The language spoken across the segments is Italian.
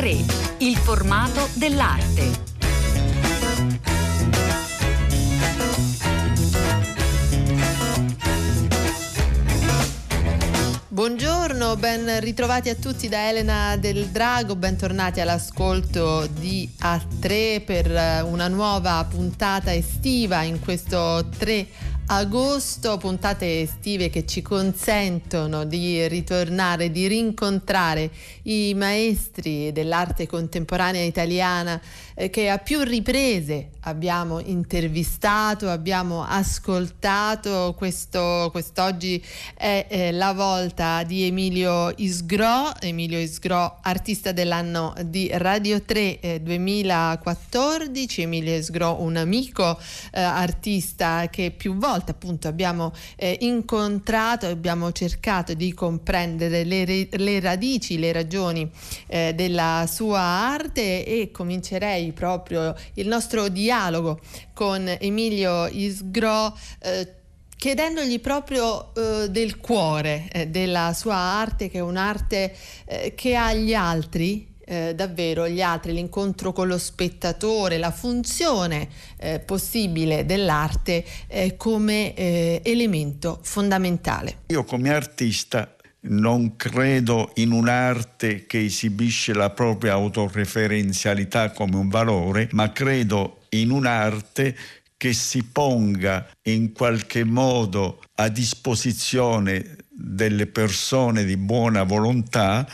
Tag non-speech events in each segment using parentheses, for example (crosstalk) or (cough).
A3, il formato dell'arte. Buongiorno, ben ritrovati a tutti da Elena del Drago, bentornati all'ascolto di A3 per una nuova puntata estiva in questo 3 agosto, puntate estive che ci consentono di ritornare, di rincontrare i maestri dell'arte contemporanea italiana eh, che a più riprese abbiamo intervistato, abbiamo ascoltato. Questo, quest'oggi è eh, la volta di Emilio Isgro, Emilio Isgro, artista dell'anno di Radio 3 eh, 2014. Emilio Isgro, un amico eh, artista che più volte appunto abbiamo eh, incontrato abbiamo cercato di comprendere le, le radici, le ragioni eh, della sua arte e comincerei proprio il nostro dialogo con Emilio Isgro. Eh, chiedendogli proprio eh, del cuore eh, della sua arte, che è un'arte eh, che ha gli altri, eh, davvero gli altri, l'incontro con lo spettatore, la funzione eh, possibile dell'arte eh, come elemento fondamentale. Io come artista non credo in un'arte che esibisce la propria autoreferenzialità come un valore, ma credo in un'arte che si ponga in qualche modo a disposizione delle persone di buona volontà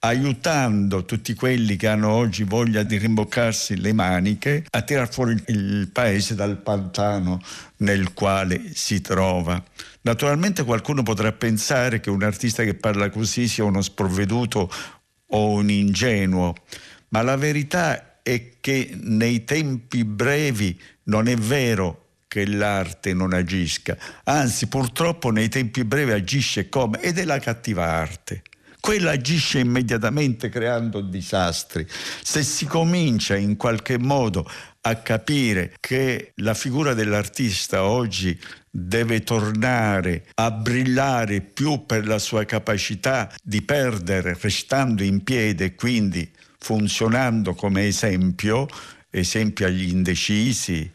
aiutando tutti quelli che hanno oggi voglia di rimboccarsi le maniche a tirar fuori il paese dal pantano nel quale si trova. Naturalmente qualcuno potrà pensare che un artista che parla così sia uno sprovveduto o un ingenuo, ma la verità è che nei tempi brevi non è vero che l'arte non agisca, anzi purtroppo nei tempi brevi agisce come? Ed è la cattiva arte. Quella agisce immediatamente creando disastri. Se si comincia in qualche modo a capire che la figura dell'artista oggi deve tornare a brillare più per la sua capacità di perdere restando in piedi e quindi funzionando come esempio, esempio agli indecisi,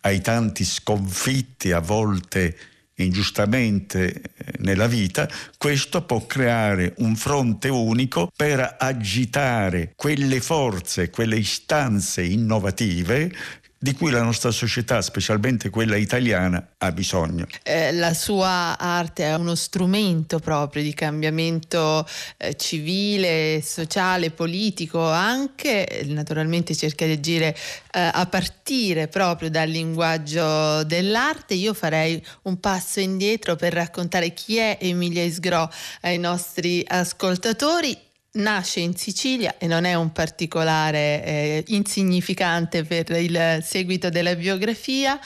ai tanti sconfitti a volte ingiustamente eh, nella vita, questo può creare un fronte unico per agitare quelle forze, quelle istanze innovative di cui la nostra società, specialmente quella italiana, ha bisogno. Eh, la sua arte è uno strumento proprio di cambiamento eh, civile, sociale, politico, anche naturalmente cerca di agire eh, a partire proprio dal linguaggio dell'arte. Io farei un passo indietro per raccontare chi è Emilia Isgro ai nostri ascoltatori nasce in Sicilia e non è un particolare eh, insignificante per il seguito della biografia,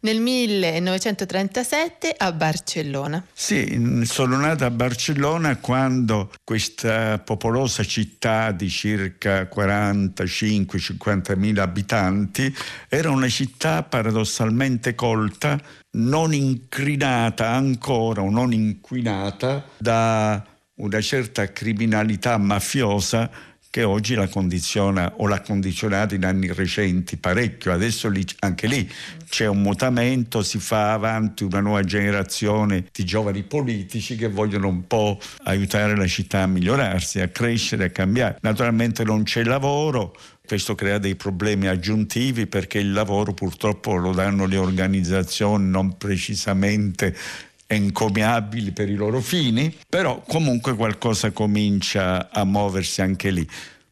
nel 1937 a Barcellona. Sì, sono nata a Barcellona quando questa popolosa città di circa 45-50 mila abitanti era una città paradossalmente colta, non incrinata ancora o non inquinata da una certa criminalità mafiosa che oggi la condiziona o l'ha condizionata in anni recenti parecchio. Adesso lì, anche lì c'è un mutamento, si fa avanti una nuova generazione di giovani politici che vogliono un po' aiutare la città a migliorarsi, a crescere, a cambiare. Naturalmente non c'è lavoro, questo crea dei problemi aggiuntivi perché il lavoro purtroppo lo danno le organizzazioni non precisamente encomiabili per i loro fini, però comunque qualcosa comincia a muoversi anche lì.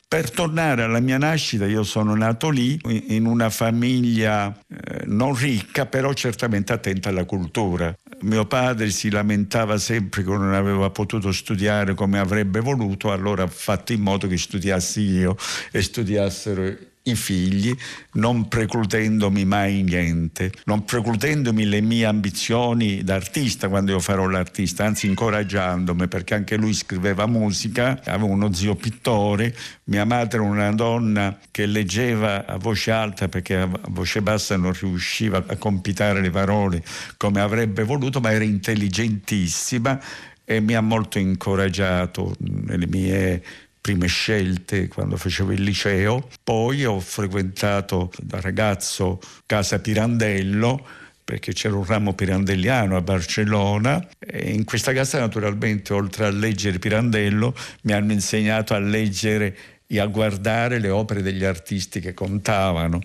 Per tornare alla mia nascita, io sono nato lì in una famiglia eh, non ricca, però certamente attenta alla cultura. Mio padre si lamentava sempre che non aveva potuto studiare come avrebbe voluto, allora ha fatto in modo che studiassi io e studiassero i figli, non precludendomi mai niente, non precludendomi le mie ambizioni d'artista quando io farò l'artista, anzi incoraggiandomi perché anche lui scriveva musica, avevo uno zio pittore, mia madre una donna che leggeva a voce alta perché a voce bassa non riusciva a compitare le parole come avrebbe voluto, ma era intelligentissima e mi ha molto incoraggiato nelle mie prime scelte quando facevo il liceo. Poi ho frequentato da ragazzo Casa Pirandello perché c'era un ramo pirandelliano a Barcellona e in questa casa naturalmente oltre a leggere Pirandello mi hanno insegnato a leggere e a guardare le opere degli artisti che contavano.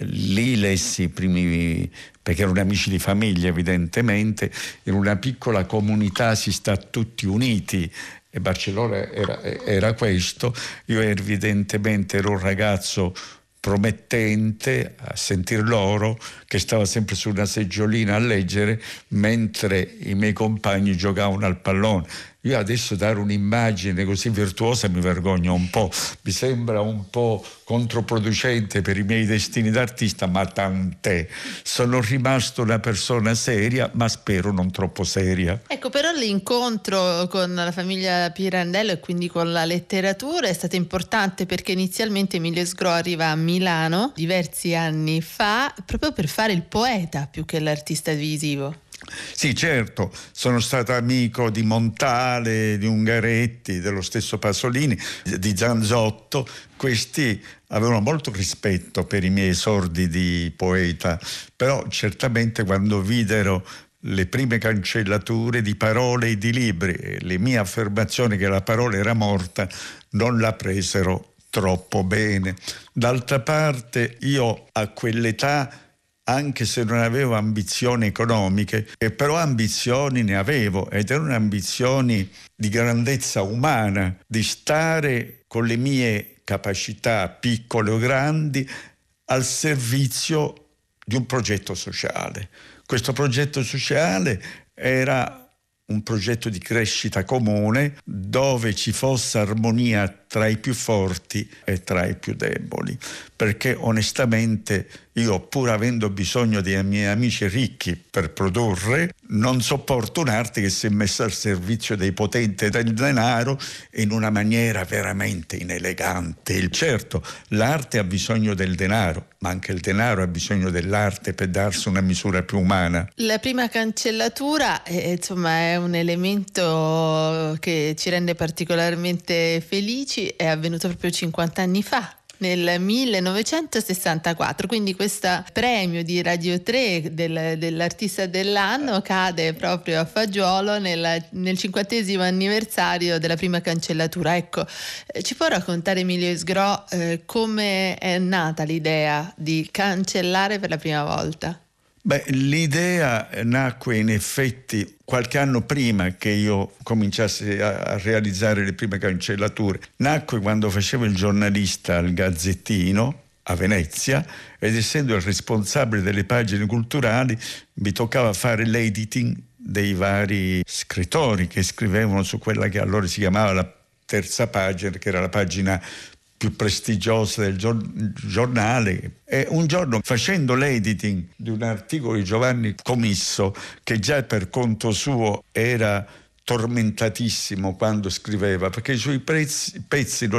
Lì lessi i primi, perché erano amici di famiglia evidentemente, in una piccola comunità si sta tutti uniti e Barcellona era, era questo. Io evidentemente ero un ragazzo promettente a sentir loro che stava sempre su una seggiolina a leggere mentre i miei compagni giocavano al pallone io adesso dare un'immagine così virtuosa mi vergogno un po', mi sembra un po' controproducente per i miei destini d'artista, ma tant'è. Sono rimasto una persona seria, ma spero non troppo seria. Ecco, però l'incontro con la famiglia Pirandello e quindi con la letteratura è stato importante perché inizialmente Emilio Sgro arriva a Milano diversi anni fa proprio per fare il poeta più che l'artista visivo. Sì, certo, sono stato amico di Montale, di Ungaretti, dello stesso Pasolini, di Zanzotto. Questi avevano molto rispetto per i miei esordi di poeta, però certamente quando videro le prime cancellature di parole e di libri, le mie affermazioni che la parola era morta, non la presero troppo bene. D'altra parte io a quell'età anche se non avevo ambizioni economiche, però ambizioni ne avevo ed erano ambizioni di grandezza umana, di stare con le mie capacità piccole o grandi al servizio di un progetto sociale. Questo progetto sociale era un progetto di crescita comune dove ci fosse armonia tra i più forti e tra i più deboli, perché onestamente io pur avendo bisogno dei miei amici ricchi per produrre, non sopporto un'arte che si è messa al servizio dei potenti e del denaro in una maniera veramente inelegante. Certo, l'arte ha bisogno del denaro, ma anche il denaro ha bisogno dell'arte per darsi una misura più umana. La prima cancellatura eh, insomma, è un elemento che ci rende particolarmente felici è avvenuto proprio 50 anni fa nel 1964, quindi questo premio di Radio 3 del, dell'artista dell'anno cade proprio a Fagiolo nel, nel cinquantesimo anniversario della prima cancellatura. Ecco, eh, ci può raccontare Emilio Isgro eh, come è nata l'idea di cancellare per la prima volta? Beh, l'idea nacque in effetti qualche anno prima che io cominciassi a, realizzare le prime cancellature. Nacque quando facevo il giornalista al Gazzettino a Venezia ed essendo il responsabile delle pagine culturali mi toccava fare l'editing dei vari scrittori che scrivevano su quella che allora si chiamava la terza pagina, che era la pagina più prestigiosa del giornale. E un giorno facendo l'editing di un articolo di Giovanni Comisso, che già per conto suo era tormentatissimo quando scriveva, perché i suoi pezzi, pezzi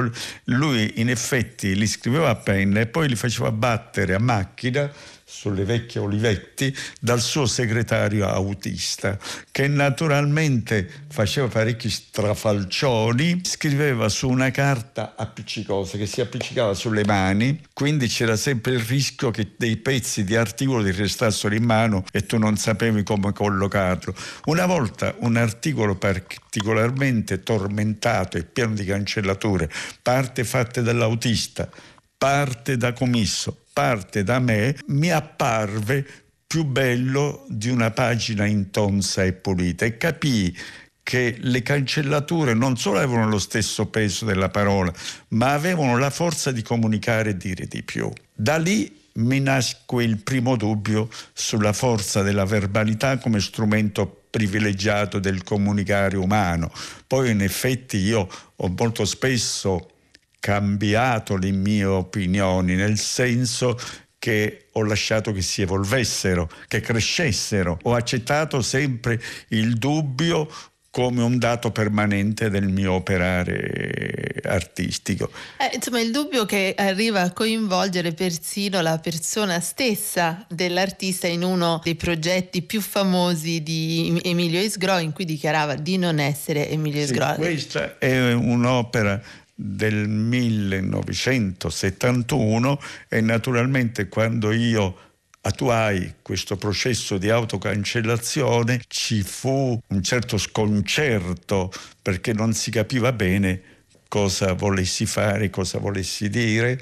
lui in effetti li scriveva a penna e poi li faceva battere a macchina sulle vecchie Olivetti dal suo segretario autista, che naturalmente faceva parecchi strafalcioni, scriveva su una carta appiccicosa che si appiccicava sulle mani, quindi c'era sempre il rischio che dei pezzi di articolo ti restassero in mano e tu non sapevi come collocarlo. Una volta un articolo particolarmente tormentato e pieno di cancellature, parte fatte dall'autista, parte da commisso, parte da me, mi apparve più bello di una pagina intonsa e pulita e capii che le cancellature non solo avevano lo stesso peso della parola, ma avevano la forza di comunicare e dire di più. Da lì mi nasce il primo dubbio sulla forza della verbalità come strumento privilegiato del comunicare umano. Poi in effetti io ho molto spesso cambiato le mie opinioni, nel senso che ho lasciato che si evolvessero, che crescessero. Ho accettato sempre il dubbio come un dato permanente del mio operare artistico. Eh, insomma, il dubbio che arriva a coinvolgere persino la persona stessa dell'artista in uno dei progetti più famosi di Emilio Isgro, in cui dichiarava di non essere Emilio Isgro. Sì, questa è un'opera del 1971 e naturalmente quando io attuai questo processo di autocancellazione ci fu un certo sconcerto perché non si capiva bene cosa volessi fare, cosa volessi dire,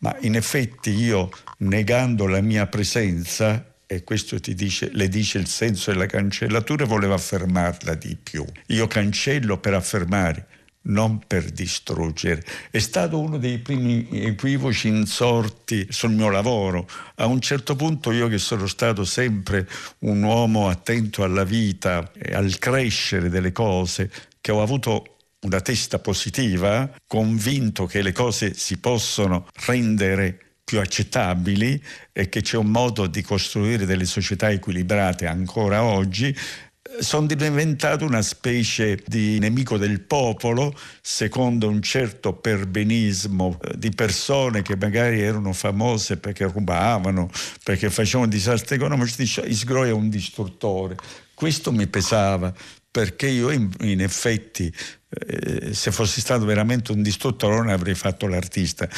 ma in effetti io negando la mia presenza e questo dice, le dice il senso della cancellatura, volevo affermarla di più. Io cancello per affermare, non per distruggere. È stato uno dei primi equivoci insorti sul mio lavoro. A un certo punto io che sono stato sempre un uomo attento alla vita e al crescere delle cose, che ho avuto una testa positiva, convinto che le cose si possono rendere più accettabili e che c'è un modo di costruire delle società equilibrate ancora oggi, sono diventato una specie di nemico del popolo, secondo un certo perbenismo eh, di persone che magari erano famose perché rubavano, perché facevano disastri economici, dice Isgro è un distruttore. Questo mi pesava perché io in, in effetti eh, se fossi stato veramente un distruttore non avrei fatto l'artista.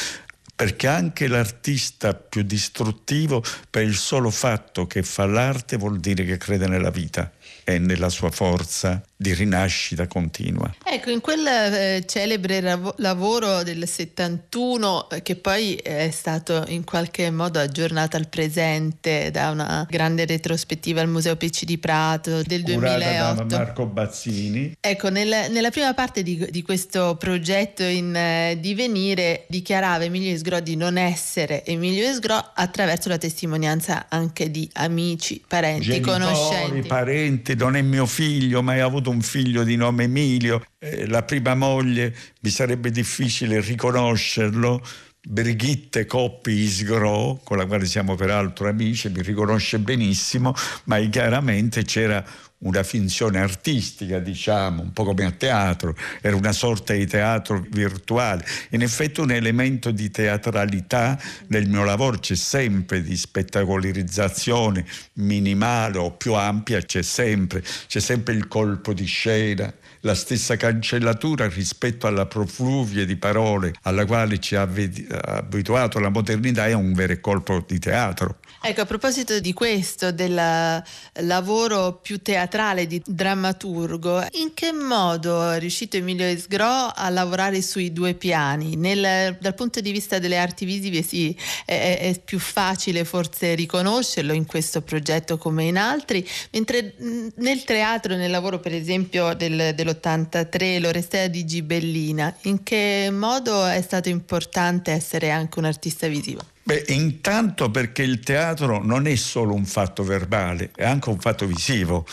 Perché anche l'artista più distruttivo per il solo fatto che fa l'arte vuol dire che crede nella vita e nella sua forza di rinascita continua. Ecco, in quel eh, celebre rav- lavoro del 71, eh, che poi è stato in qualche modo aggiornato al presente da una grande retrospettiva al Museo PC di Prato del Curata 2008. da Marco Bazzini. Ecco, nel, nella prima parte di, di questo progetto in eh, divenire dichiarava Emilio Esgro di non essere Emilio Esgro attraverso la testimonianza anche di amici, parenti, Genitori, conoscenti. parenti, non è mio figlio, ma hai avuto un figlio di nome Emilio, eh, la prima moglie mi sarebbe difficile riconoscerlo. Brigitte Coppi Isgro, con la quale siamo peraltro amici, mi riconosce benissimo, ma chiaramente c'era una finzione artistica, diciamo, un po' come a teatro, era una sorta di teatro virtuale. In effetti un elemento di teatralità nel mio lavoro c'è sempre, di spettacolarizzazione minimale o più ampia c'è sempre, c'è sempre il colpo di scena, la stessa cancellatura rispetto alla profluvie di parole alla quale ci ha abituato la modernità è un vero colpo di teatro. Ecco, a proposito di questo, del lavoro più teatrale di drammaturgo, in che modo è riuscito Emilio Esgro a lavorare sui due piani? Nel, dal punto di vista delle arti visive sì, è, è, più facile forse riconoscerlo in questo progetto come in altri, mentre nel teatro, nel lavoro per esempio del, dell'83, l'Orestea di Gibellina, in che modo è stato importante essere anche un artista visivo? Beh, intanto perché il teatro non è solo un fatto verbale, è anche un fatto visivo.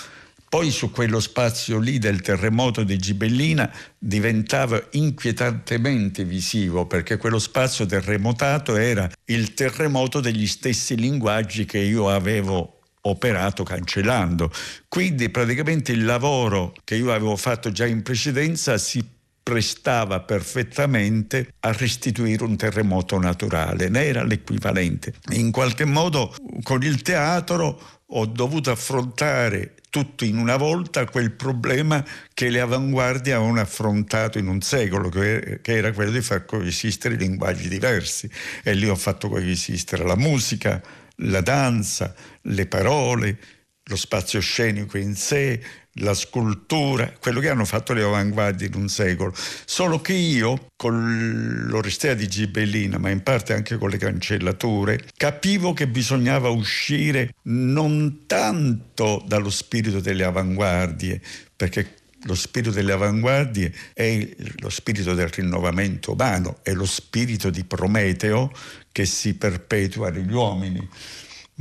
Poi su quello spazio lì del terremoto di Gibellina diventava inquietantemente visivo perché quello spazio terremotato era il terremoto degli stessi linguaggi che io avevo operato cancellando. Quindi praticamente il lavoro che io avevo fatto già in precedenza si prestava perfettamente a restituire un terremoto naturale, ne era l'equivalente. In qualche modo con il teatro ho dovuto affrontare tutto in una volta quel problema che le avanguardie avevano affrontato in un secolo, che era quello di far coesistere linguaggi diversi. E lì ho fatto coesistere la musica, la danza, le parole, lo spazio scenico in sé, la scultura, quello che hanno fatto le avanguardie in un secolo. Solo che io, con l'Orestea di Gibellina, ma in parte anche con le cancellature, capivo che bisognava uscire non tanto dallo spirito delle avanguardie, perché lo spirito delle avanguardie è lo spirito del rinnovamento umano, è lo spirito di Prometeo che si perpetua negli uomini.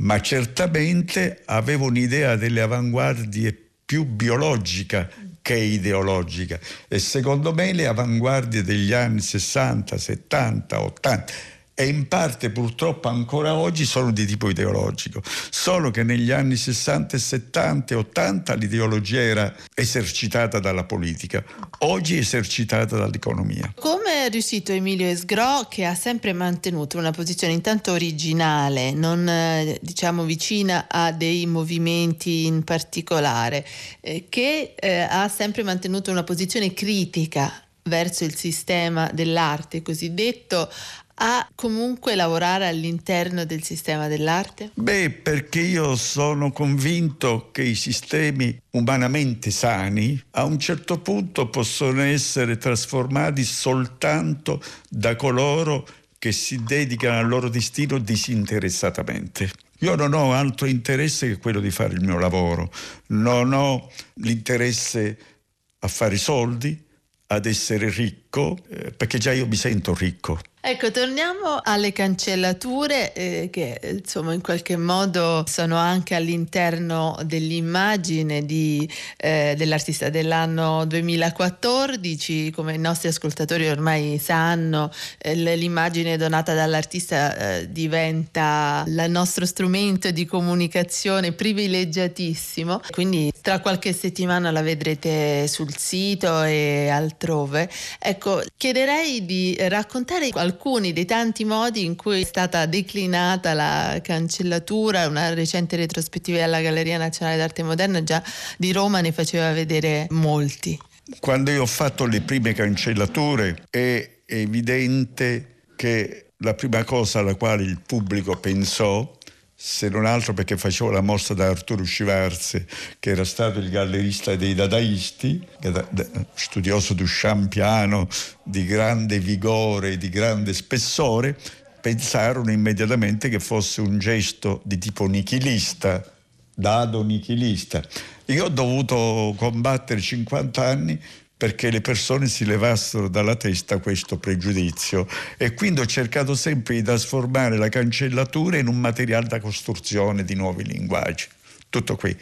Ma certamente avevo un'idea delle avanguardie più biologica che ideologica. E secondo me le avanguardie degli anni 60, 70, 80 e in parte purtroppo ancora oggi sono di tipo ideologico, solo che negli anni 60, 70 e 80 l'ideologia era esercitata dalla politica, oggi esercitata dall'economia. Come è riuscito Emilio Esgro che ha sempre mantenuto una posizione intanto originale, non eh, diciamo vicina a dei movimenti in particolare, eh, che eh, ha sempre mantenuto una posizione critica verso il sistema dell'arte cosiddetto a comunque lavorare all'interno del sistema dell'arte? Beh, perché io sono convinto che i sistemi umanamente sani a un certo punto possono essere trasformati soltanto da coloro che si dedicano al loro destino disinteressatamente. Io non ho altro interesse che quello di fare il mio lavoro, non ho l'interesse a fare soldi, ad essere ricco, eh, perché già io mi sento ricco. Ecco, torniamo alle cancellature eh, che insomma in qualche modo sono anche all'interno dell'immagine di, eh, dell'artista dell'anno 2014, come i nostri ascoltatori ormai sanno, eh, l'immagine donata dall'artista eh, diventa il nostro strumento di comunicazione privilegiatissimo, quindi tra qualche settimana la vedrete sul sito e altrove. Ecco, chiederei di raccontare alcuni dei tanti modi in cui è stata declinata la cancellatura, una recente retrospettiva alla Galleria Nazionale d'Arte Moderna già di Roma ne faceva vedere molti. Quando io ho fatto le prime cancellature è evidente che la prima cosa alla quale il pubblico pensò se non altro perché facevo la mossa da Arturo Scivarze, che era stato il gallerista dei dadaisti, studioso di Champiano, di grande vigore, di grande spessore, pensarono immediatamente che fosse un gesto di tipo nichilista, dado nichilista. Io ho dovuto combattere 50 anni perché le persone si levassero dalla testa questo pregiudizio e quindi ho cercato sempre di trasformare la cancellatura in un materiale da costruzione di nuovi linguaggi. Tutto qui.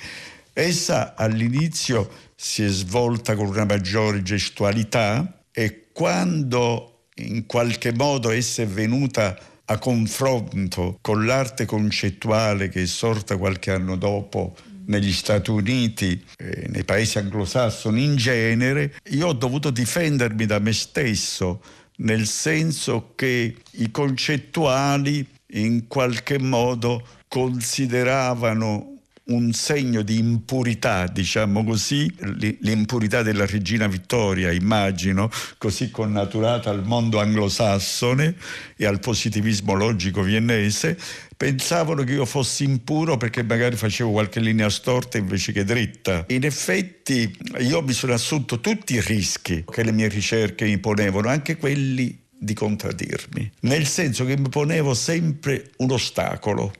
Essa all'inizio si è svolta con una maggiore gestualità e quando in qualche modo essa è venuta a confronto con l'arte concettuale che è sorta qualche anno dopo negli Stati Uniti, e nei paesi anglosassoni in genere, io ho dovuto difendermi da me stesso, nel senso che i concettuali in qualche modo consideravano un segno di impurità, diciamo così, l'impurità della regina Vittoria, immagino, così connaturata al mondo anglosassone e al positivismo logico viennese, pensavano che io fossi impuro perché magari facevo qualche linea storta invece che dritta. In effetti io mi sono assunto tutti i rischi che le mie ricerche mi ponevano, anche quelli di contraddirmi, nel senso che mi ponevo sempre un ostacolo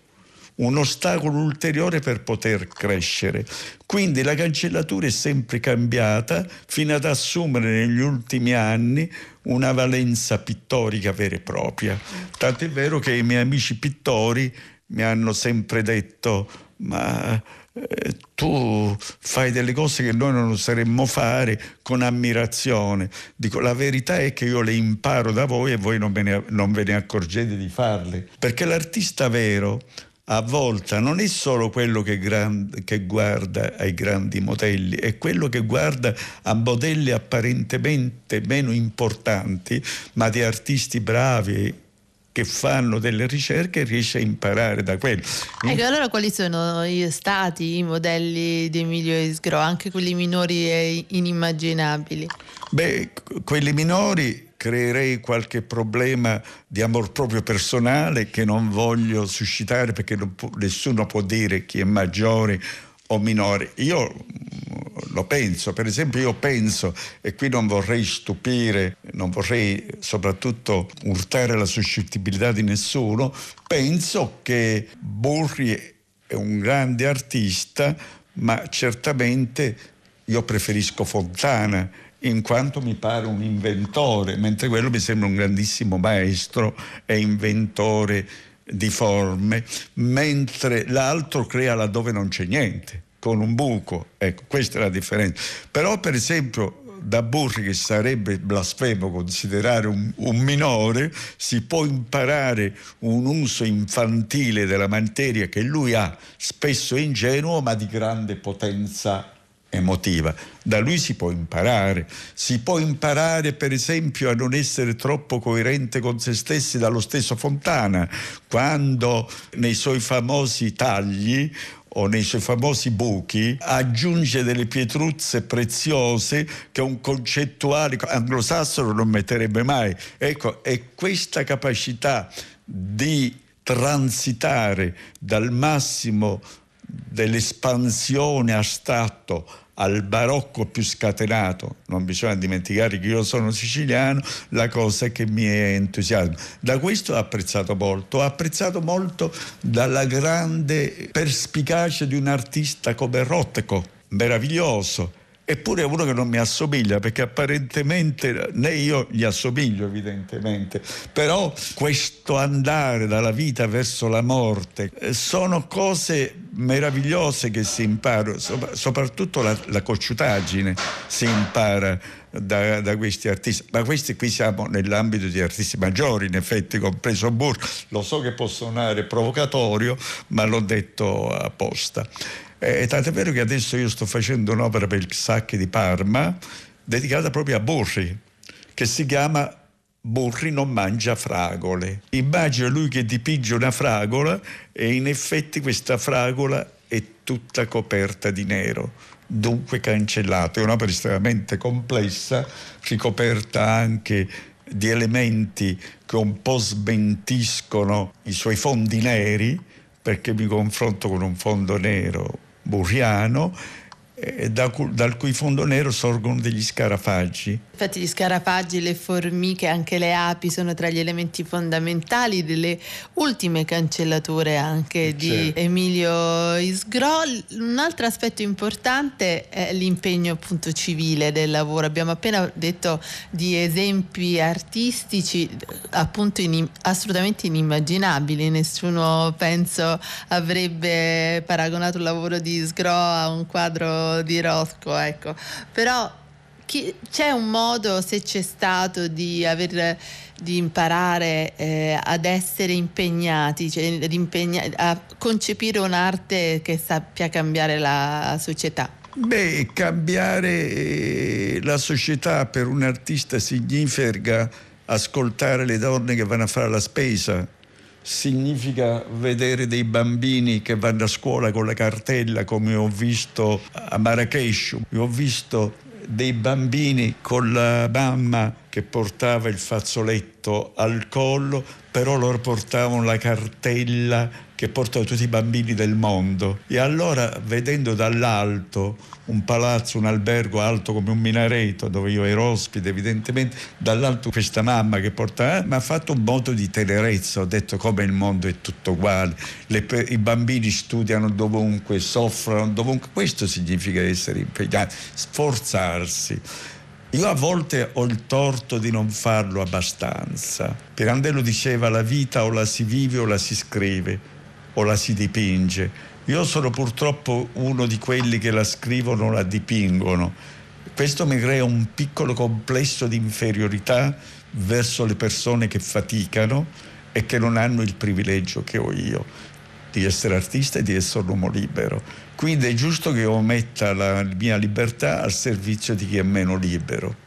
un ostacolo ulteriore per poter crescere. Quindi la cancellatura è sempre cambiata fino ad assumere negli ultimi anni una valenza pittorica vera e propria. Tant'è vero che i miei amici pittori mi hanno sempre detto ma eh, tu fai delle cose che noi non oseremmo fare con ammirazione. Dico, la verità è che io le imparo da voi e voi non, ne, non ve ne accorgete di farle. Perché l'artista vero a volte non è solo quello che, grand, che, guarda ai grandi modelli, è quello che guarda a modelli apparentemente meno importanti, ma di artisti bravi che fanno delle ricerche e riesce a imparare da quello. Ecco, allora quali sono stati i modelli di Emilio Isgro, anche quelli minori e inimmaginabili? Beh, quelli minori creerei qualche problema di amor proprio personale che non voglio suscitare perché può, nessuno può dire chi è maggiore o minore. Io mm, lo penso, per esempio io penso, e qui non vorrei stupire, non vorrei soprattutto urtare la suscettibilità di nessuno, penso che Burri è un grande artista, ma certamente io preferisco Fontana in quanto mi pare un inventore, mentre quello mi sembra un grandissimo maestro e inventore di forme, mentre l'altro crea laddove non c'è niente, con un buco. Ecco, questa è la differenza. Però, per esempio, da Burri, che sarebbe blasfemo considerare un, un, minore, si può imparare un uso infantile della materia che lui ha, spesso ingenuo, ma di grande potenza emotiva. Da lui si può imparare. Si può imparare, per esempio, a non essere troppo coerente con se stessi dallo stesso Fontana, quando nei suoi famosi tagli o nei suoi famosi buchi aggiunge delle pietruzze preziose che un concettuale anglosassone non metterebbe mai. Ecco, è questa capacità di transitare dal massimo dell'espansione astratto al barocco più scatenato, non bisogna dimenticare che io sono siciliano, la cosa che mi è entusiasmo. Da questo ho apprezzato molto, ho apprezzato molto dalla grande perspicacia di un artista come Rotteco, meraviglioso, eppure è uno che non mi assomiglia perché apparentemente né io gli assomiglio evidentemente, però questo andare dalla vita verso la morte eh, sono cose meravigliose che si imparano, soprattutto la, la cocciutaggine si impara da, da, questi artisti, ma questi qui siamo nell'ambito di artisti maggiori, in effetti compreso Burr, lo so che può suonare provocatorio, ma l'ho detto apposta. Eh, tant'è vero che adesso io sto facendo un'opera per il Sacchi di Parma dedicata proprio a Burri, che si chiama Burri non mangia fragole. Immagina lui che dipinge una fragola e in effetti questa fragola è tutta coperta di nero, dunque cancellata. È un'opera estremamente complessa, ricoperta anche di elementi che un po' smentiscono i suoi fondi neri, perché mi confronto con un fondo nero burriano, da, dal cui fondo nero sorgono degli scarafaggi Infatti gli scarafaggi, le formiche, anche le api sono tra gli elementi fondamentali delle ultime cancellature anche di certo. Emilio Isgro. Un altro aspetto importante è l'impegno appunto civile del lavoro. Abbiamo appena detto di esempi artistici appunto in, assolutamente inimmaginabili. Nessuno penso avrebbe paragonato il lavoro di Isgro a un quadro di Rosco, ecco. Però chi, c'è un modo, se c'è stato, di, aver, di imparare eh, ad essere impegnati, cioè, impegna, a concepire un'arte che sappia cambiare la società? Beh, cambiare eh, la società per un artista significa ascoltare le donne che vanno a fare la spesa, significa vedere dei bambini che vanno a scuola con la cartella come ho visto a Marrakesh, ho visto dei bambini con la mamma che portava il fazzoletto al collo, però loro portavano la cartella che portano tutti i bambini del mondo. E allora, vedendo dall'alto un palazzo, un albergo alto come un minareto, dove io ero ospite, evidentemente, dall'alto questa mamma che porta, eh, mi ha fatto un moto di tenerezza, ho detto come il mondo è tutto uguale, Le, i bambini studiano dovunque, soffrono dovunque, questo significa essere impegnati, sforzarsi. Io a volte ho il torto di non farlo abbastanza. Pirandello diceva la vita o la si vive o la si scrive o la si dipinge. Io sono purtroppo uno di quelli che la scrivono la dipingono. Questo mi crea un piccolo complesso di inferiorità verso le persone che faticano e che non hanno il privilegio che ho io di essere artista e di essere un uomo libero. Quindi è giusto che io metta la mia libertà al servizio di chi è meno libero.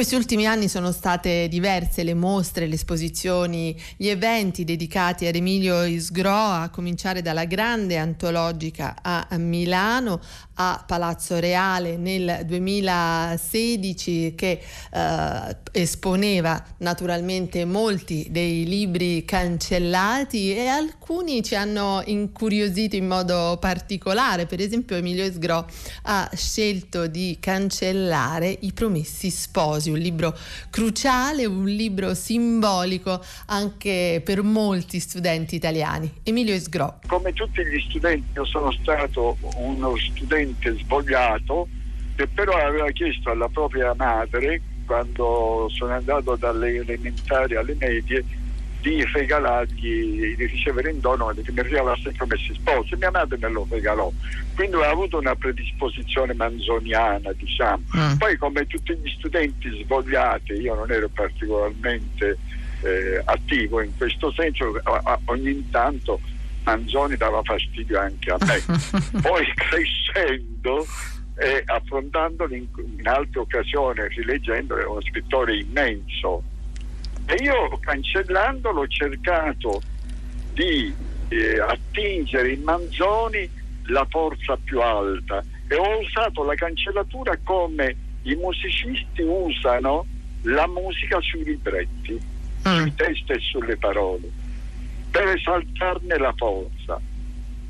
Questi ultimi anni sono state diverse le mostre, le esposizioni, gli eventi dedicati ad Emilio Isgro, a cominciare dalla grande antologica a Milano, a Palazzo Reale nel 2016 che eh, esponeva naturalmente molti dei libri cancellati e alcuni ci hanno incuriosito in modo particolare. Per esempio Emilio Isgro ha scelto di cancellare I Promessi Sposi, un libro cruciale, un libro simbolico anche per molti studenti italiani. Emilio Isgro. Come tutti gli studenti io sono stato uno studente svogliato che però aveva chiesto alla propria madre quando sono andato dalle elementari alle medie di regalargli, di ricevere in dono, che mi regalasse il promessi sposi. Mia madre me lo regalò. Quindi ho avuto una predisposizione manzoniana, diciamo. Mm. Poi come tutti gli studenti svogliati, io non ero particolarmente eh, attivo in questo senso, ogni tanto Manzoni dava fastidio anche a me. (laughs) Poi crescendo e affrontandolo in, in altre occasioni, rileggendolo, è uno scrittore immenso. E io cancellandolo ho cercato di eh, attingere in Manzoni la forza più alta e ho usato la cancellatura come i musicisti usano la musica sui libretti, mm. sui testi e sulle parole, per esaltarne la forza.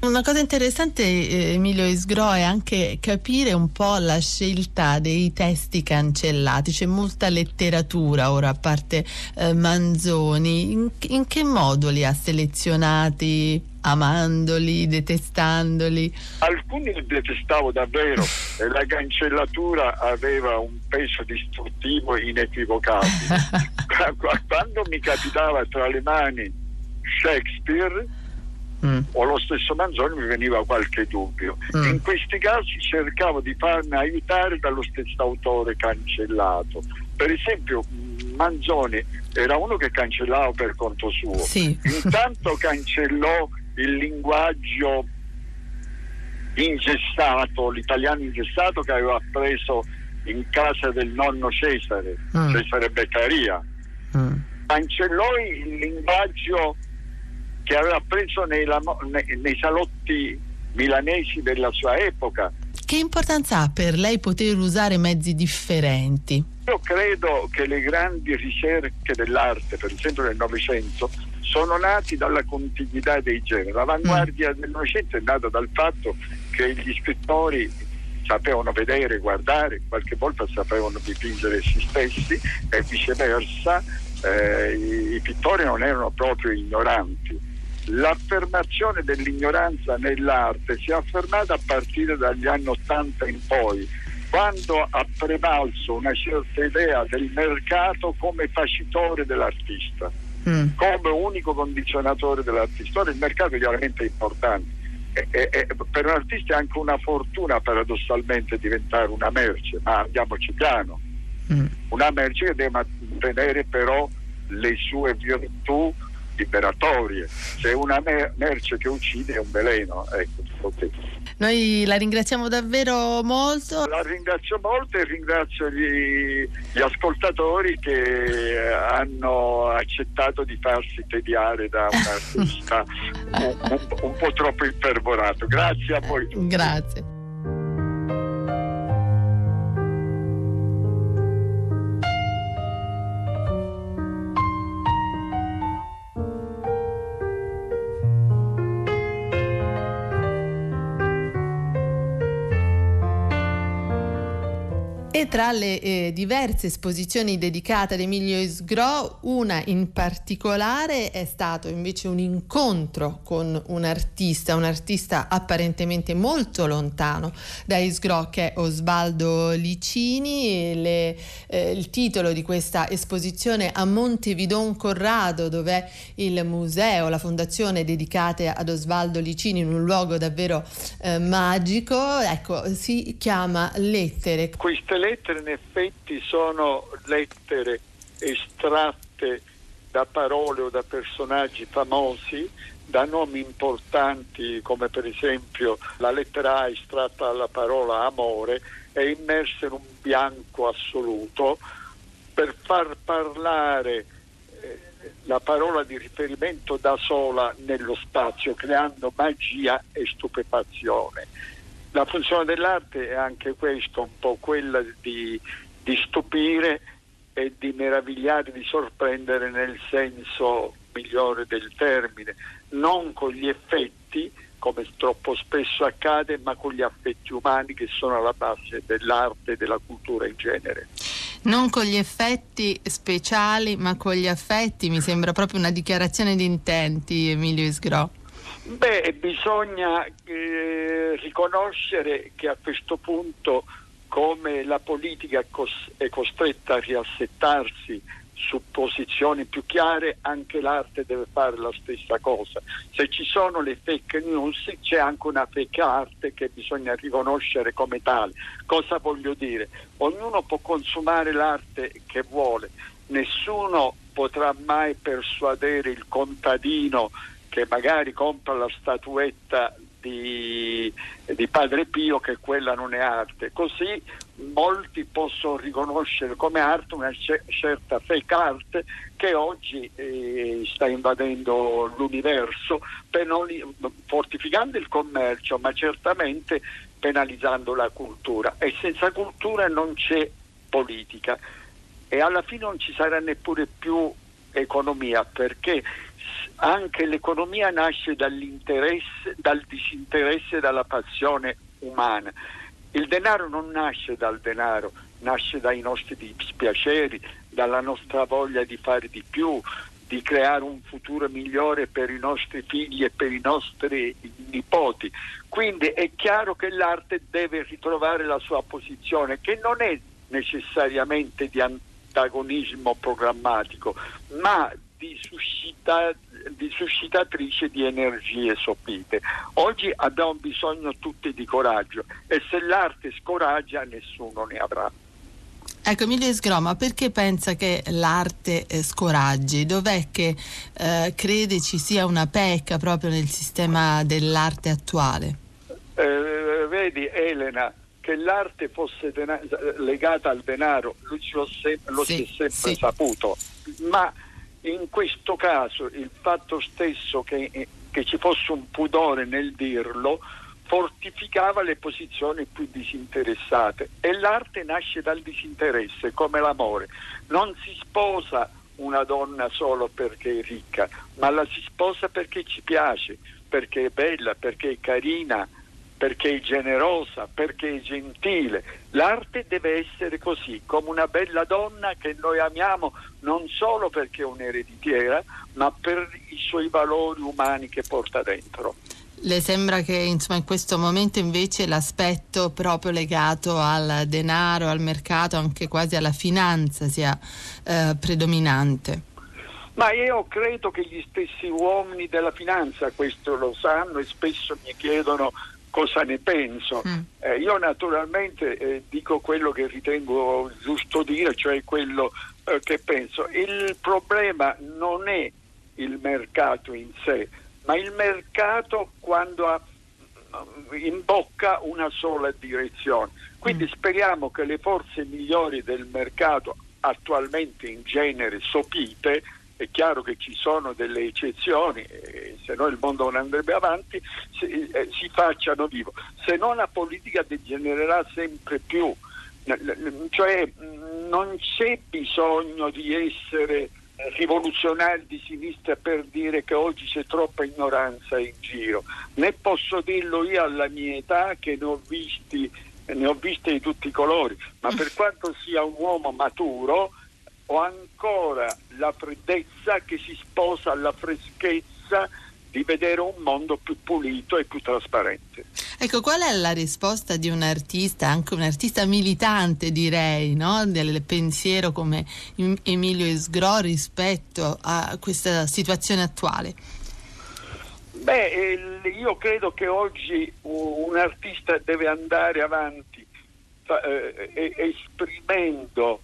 Una cosa interessante, eh, Emilio Isgro, è anche capire un po' la scelta dei testi cancellati. C'è molta letteratura ora, a parte eh, Manzoni. In, in, che modo li ha selezionati? Amandoli, detestandoli? Alcuni li detestavo davvero e (laughs) la cancellatura aveva un peso distruttivo inequivocabile. (laughs) Quando mi capitava tra le mani Shakespeare, mm. o lo stesso Manzoni mi veniva qualche dubbio. Mm. In questi casi cercavo di farmi aiutare dallo stesso autore cancellato. Per esempio Manzoni era uno che cancellava per conto suo. Sì. Intanto cancellò il linguaggio ingessato, l'italiano ingessato che aveva preso in casa del nonno Cesare, mm. Cesare Beccaria. Mm. Cancellò il linguaggio che aveva preso nei, nei, salotti milanesi della sua epoca. Che importanza ha per lei poter usare mezzi differenti? Io credo che le grandi ricerche dell'arte, per esempio del Novecento, sono nati dalla contiguità dei generi. L'avanguardia mm. del Novecento è nata dal fatto che gli scrittori sapevano vedere, guardare, qualche volta sapevano dipingere se stessi e viceversa eh, i, i pittori non erano proprio ignoranti l'affermazione dell'ignoranza nell'arte si è affermata a partire dagli anni 80 in poi, quando ha prevalso una certa idea del mercato come facitore dell'artista, mm. come unico condizionatore dell'artista. Ora il mercato è chiaramente importante. E, e, e per un artista è anche una fortuna paradossalmente diventare una merce, ma andiamoci piano. Mm. Una merce che deve mantenere però le sue virtù liberatorie. Se una merce che uccide è un veleno, ecco, Noi la ringraziamo davvero molto. La ringrazio molto e ringrazio gli, gli ascoltatori che hanno accettato di farsi tediare da un (laughs) artista un, un, un po' troppo imperborato. Grazie a voi. Tutti. Grazie. Tra le eh, diverse esposizioni dedicate ad Emilio Isgro, una in particolare è stato invece un incontro con un artista, un artista apparentemente molto lontano da Isgro che è Osvaldo Licini. Le, eh, il titolo di questa esposizione a Montevidon Corrado, dove il museo, la fondazione dedicate ad Osvaldo Licini in un luogo davvero eh, magico, ecco, si chiama Lettere. Queste lettere lettere in effetti sono lettere estratte da parole o da personaggi famosi, da nomi importanti come per esempio la lettera A estratta dalla parola amore è immersa in un bianco assoluto per far parlare eh, la parola di riferimento da sola nello spazio, creando magia e stupefazione. La funzione dell'arte è anche questo, un po' quella di, di stupire e di meravigliare, di sorprendere nel senso migliore del termine, non con gli effetti, come troppo spesso accade, ma con gli affetti umani che sono alla base dell'arte e della cultura in genere. Non con gli effetti speciali, ma con gli affetti, mi sembra proprio una dichiarazione di intenti, Emilio Isgro. Beh, bisogna eh, riconoscere che a questo punto, come la politica è costretta a riassettarsi su posizioni più chiare, anche l'arte deve fare la stessa cosa. Se ci sono le fake news c'è anche una fake art che bisogna riconoscere come tale. Cosa voglio dire? Ognuno può consumare l'arte che vuole, nessuno potrà mai persuadere il contadino che magari compra la statuetta di, di, Padre Pio che quella non è arte. Così molti possono riconoscere come arte una certa fake art che oggi eh, sta invadendo l'universo, penali- fortificando il commercio, ma certamente penalizzando la cultura. E senza cultura non c'è politica e alla fine non ci sarà neppure più economia perché anche l'economia nasce dal disinteresse e dalla passione umana. Il denaro non nasce dal denaro, nasce dai nostri dispiaceri, dalla nostra voglia di fare di più, di creare un futuro migliore per i nostri figli e per i nostri nipoti. Quindi è chiaro che l'arte deve ritrovare la sua posizione, che non è necessariamente di antagonismo programmatico, ma di, suscita, di suscitatrice di energie sopite. Oggi abbiamo bisogno tutti di coraggio e se l'arte scoraggia nessuno ne avrà. Ecco Emilio Sgroma, perché pensa che l'arte eh, scoraggi? Dov'è che eh, crede ci sia una pecca proprio nel sistema dell'arte attuale? Eh, vedi Elena, che l'arte fosse dena- legata al denaro, lui lo, si è sempre sì. saputo, ma in questo caso il fatto stesso che, che ci fosse un pudore nel dirlo fortificava le posizioni più disinteressate e l'arte nasce dal disinteresse come l'amore. Non si sposa una donna solo perché è ricca, ma la si sposa perché ci piace, perché è bella, perché è carina, perché è generosa, perché è gentile. L'arte deve essere così, come una bella donna che noi amiamo non solo perché è un'ereditiera, ma per i suoi valori umani che porta dentro. Le sembra che insomma, in questo momento invece l'aspetto proprio legato al denaro, al mercato, anche quasi alla finanza sia eh, predominante? Ma io credo che gli stessi uomini della finanza questo lo sanno e spesso mi chiedono cosa ne penso. Mm. Eh, io naturalmente eh, dico quello che ritengo giusto dire, cioè quello eh, che penso. Il problema non è il mercato in sé, ma il mercato quando ha in bocca una sola direzione. Quindi mm. speriamo che le forze migliori del mercato, attualmente in genere sopite, è chiaro che ci sono delle eccezioni, eh, se no il mondo non andrebbe avanti, si, eh, si facciano vivo. Se no la politica degenererà sempre più, cioè non c'è bisogno di essere rivoluzionari di sinistra per dire che oggi c'è troppa ignoranza in giro, né posso dirlo io alla mia età che ne ho visti ne ho viste di tutti i colori, ma per (laughs) quanto sia un uomo maturo, ho ancora la freddezza che si sposa alla freschezza di vedere un mondo più pulito e più trasparente. Ecco, qual è la risposta di un artista, anche un artista militante direi, no? del pensiero come Emilio Esgro rispetto a questa situazione attuale? Beh, io credo che oggi un artista deve andare avanti eh, esprimendo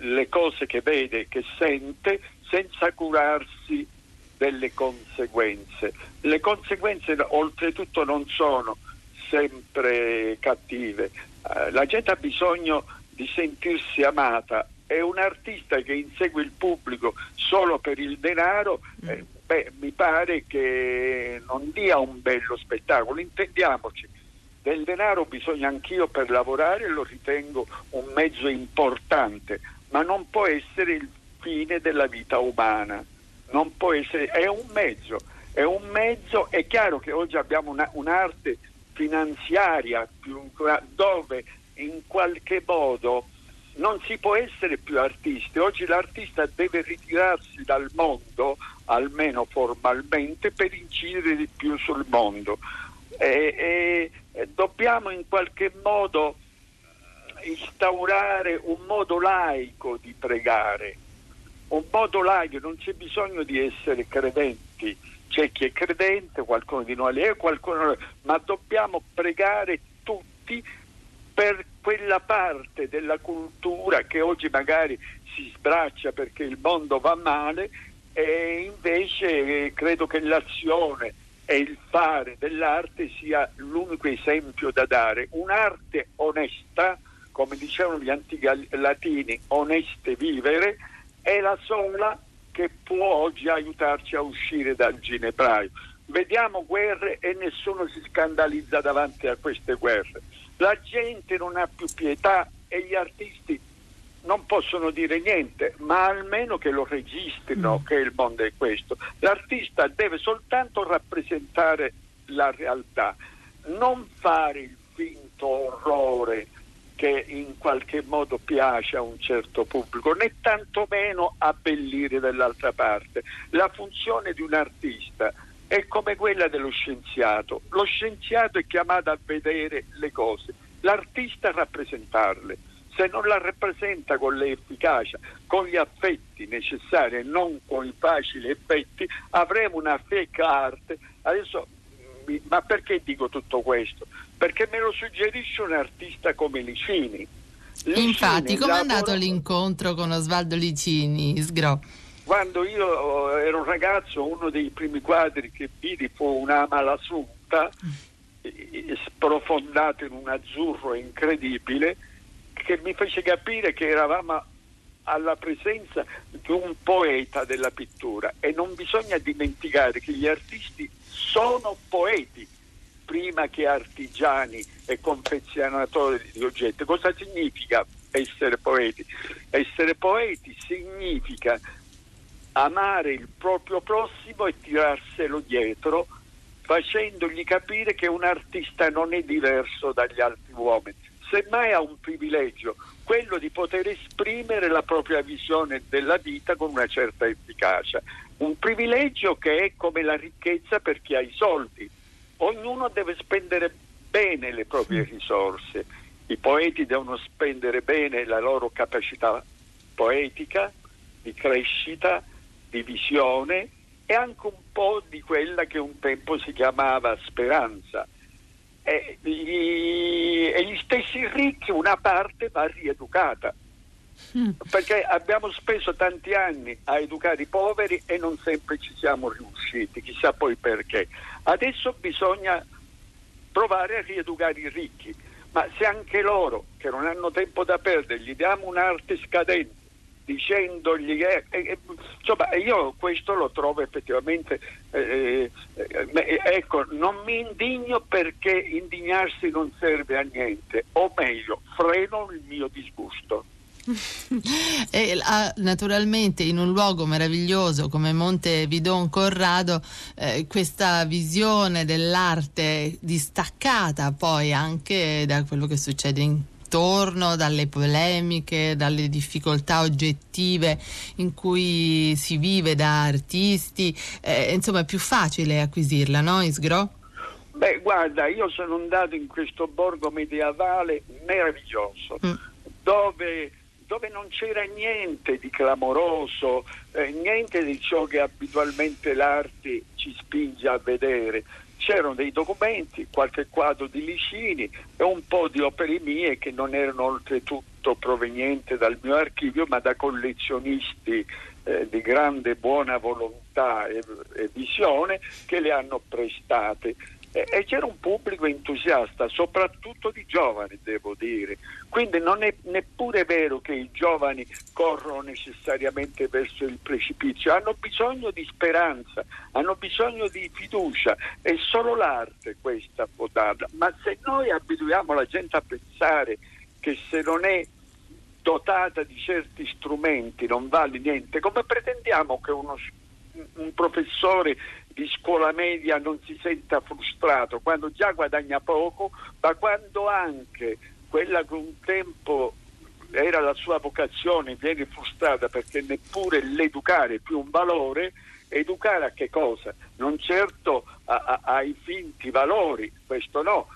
le cose che vede, che sente, senza curarsi delle conseguenze. Le conseguenze oltretutto non sono sempre cattive. Eh, la gente ha bisogno di sentirsi amata e un artista che insegue il pubblico solo per il denaro, eh, beh, mi pare che non dia un bello spettacolo, intendiamoci del denaro bisogna anch'io per lavorare e lo ritengo un mezzo importante, ma non può essere il fine della vita umana, non può essere, è un mezzo, è un mezzo, è chiaro che oggi abbiamo una, un'arte finanziaria dove in qualche modo non si può essere più artisti, oggi l'artista deve ritirarsi dal mondo, almeno formalmente, per incidere di più sul mondo. E, e dobbiamo in qualche modo instaurare un modo laico di pregare, un modo laico, non c'è bisogno di essere credenti, c'è chi è credente, qualcuno di noi è, qualcuno, ma dobbiamo pregare tutti per quella parte della cultura che oggi magari si sbraccia perché il mondo va male e invece eh, credo che l'azione e il fare dell'arte sia l'unico esempio da dare. Un'arte onesta, come dicevano gli antichi latini, oneste vivere, è la sola che può oggi aiutarci a uscire dal ginepraio. Vediamo guerre e nessuno si scandalizza davanti a queste guerre. La gente non ha più pietà e gli artisti non possono dire niente, ma almeno che lo registrino mm. che il mondo è questo. L'artista deve soltanto rappresentare la realtà, non fare il finto orrore che in qualche modo piace a un certo pubblico, né tantomeno abbellire dall'altra parte. La funzione di un artista è come quella dello scienziato. Lo scienziato è chiamato a vedere le cose, l'artista a rappresentarle se non la rappresenta con l'efficacia, con gli affetti necessari e non con i facili effetti, avremo una fake art. Adesso, ma perché dico tutto questo? Perché me lo suggerisce un artista come Licini. Licini Infatti, come è andato l'incontro con Osvaldo Licini, Sgro? Quando io ero un ragazzo, uno dei primi quadri che vidi fu un'ama l'assunta, mm. sprofondato in un azzurro incredibile, che mi fece capire che eravamo alla presenza di un poeta della pittura e non bisogna dimenticare che gli artisti sono poeti prima che artigiani e confezionatori di oggetti. Cosa significa essere poeti? Essere poeti significa amare il proprio prossimo e tirarselo dietro facendogli capire che un artista non è diverso dagli altri uomini semmai ha un privilegio, quello di poter esprimere la propria visione della vita con una certa efficacia. Un privilegio che è come la ricchezza per chi ha i soldi. Ognuno deve spendere bene le proprie risorse. I poeti devono spendere bene la loro capacità poetica, di crescita, di visione e anche un po' di quella che un tempo si chiamava speranza e gli, e gli stessi ricchi una parte va rieducata mm. perché abbiamo speso tanti anni a educare i poveri e non sempre ci siamo riusciti, chissà poi perché. Adesso bisogna provare a rieducare i ricchi, ma se anche loro, che non hanno tempo da perdere, gli diamo un'arte scadente, dicendogli che eh, insomma io questo lo trovo effettivamente eh, eh, ecco non mi indigno perché indignarsi non serve a niente o meglio freno il mio disgusto (laughs) e, ah, naturalmente in un luogo meraviglioso come Monte Vidon Corrado eh, questa visione dell'arte distaccata poi anche da quello che succede in intorno, dalle polemiche, dalle difficoltà oggettive in cui si vive da artisti, eh, insomma è più facile acquisirla, no Isgro? Beh, guarda, io sono andato in questo borgo medievale meraviglioso, mm. dove, dove, non c'era niente di clamoroso, eh, niente di ciò che abitualmente l'arte ci spinge a vedere. C'erano dei documenti, qualche quadro di Licini e un po' di opere mie che non erano oltretutto provenienti dal mio archivio ma da collezionisti eh, di grande buona volontà e, e visione che le hanno prestate e, c'era un pubblico entusiasta, soprattutto di giovani, devo dire. Quindi non è neppure vero che i giovani corrono necessariamente verso il precipizio, hanno bisogno di speranza, hanno bisogno di fiducia, è solo l'arte questa può darla. Ma se noi abituiamo la gente a pensare che se non è dotata di certi strumenti non vale niente, come pretendiamo che uno, un professore di scuola media non si senta frustrato, quando già guadagna poco, ma quando anche quella che un tempo era la sua vocazione viene frustrata perché neppure l'educare è più un valore, educare a che cosa? Non certo a, a, ai finti valori, questo no,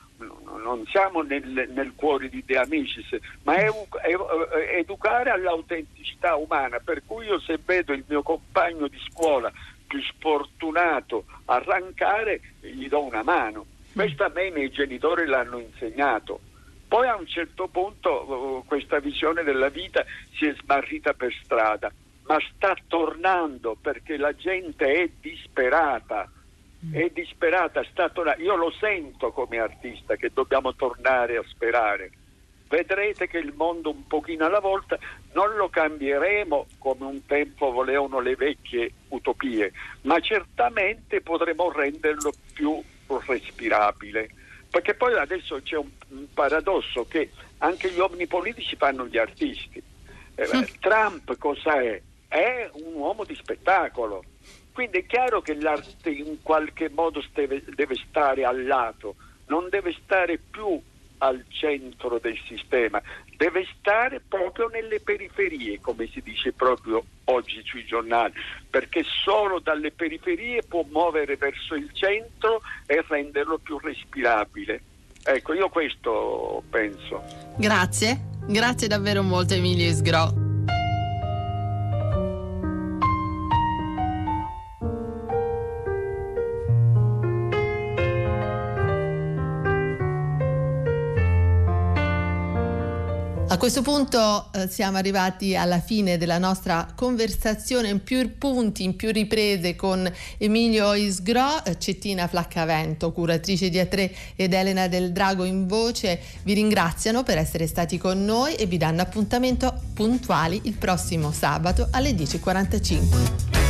non siamo nel, nel, cuore di De Amicis, ma è, è, educare all'autenticità umana, per cui io se vedo il mio compagno di scuola più sfortunato arrancare, gli do una mano. Questo a me i miei genitori l'hanno insegnato. Poi a un certo punto uh, questa visione della vita si è smarrita per strada, ma sta tornando perché la gente è disperata è disperata, sta tornando. Io lo sento come artista che dobbiamo tornare a sperare. Vedrete che il mondo un pochino alla volta non lo cambieremo come un tempo volevano le vecchie utopie, ma certamente potremo renderlo più respirabile. Perché poi adesso c'è un, paradosso che anche gli uomini politici fanno gli artisti. Eh, Trump cosa è? È un uomo di spettacolo quindi è chiaro che l'arte in qualche modo deve, deve stare al lato, non deve stare più al centro del sistema, deve stare proprio nelle periferie, come si dice proprio oggi sui giornali, perché solo dalle periferie può muovere verso il centro e renderlo più respirabile. Ecco, io questo penso. Grazie, grazie davvero molto Emilio Isgro. A questo punto eh, siamo arrivati alla fine della nostra conversazione in più punti, in più riprese con Emilio Isgro, eh, Cettina Flaccavento, curatrice di A3 ed Elena del Drago in voce. Vi ringraziano per essere stati con noi e vi danno appuntamento puntuali il prossimo sabato alle 10.45.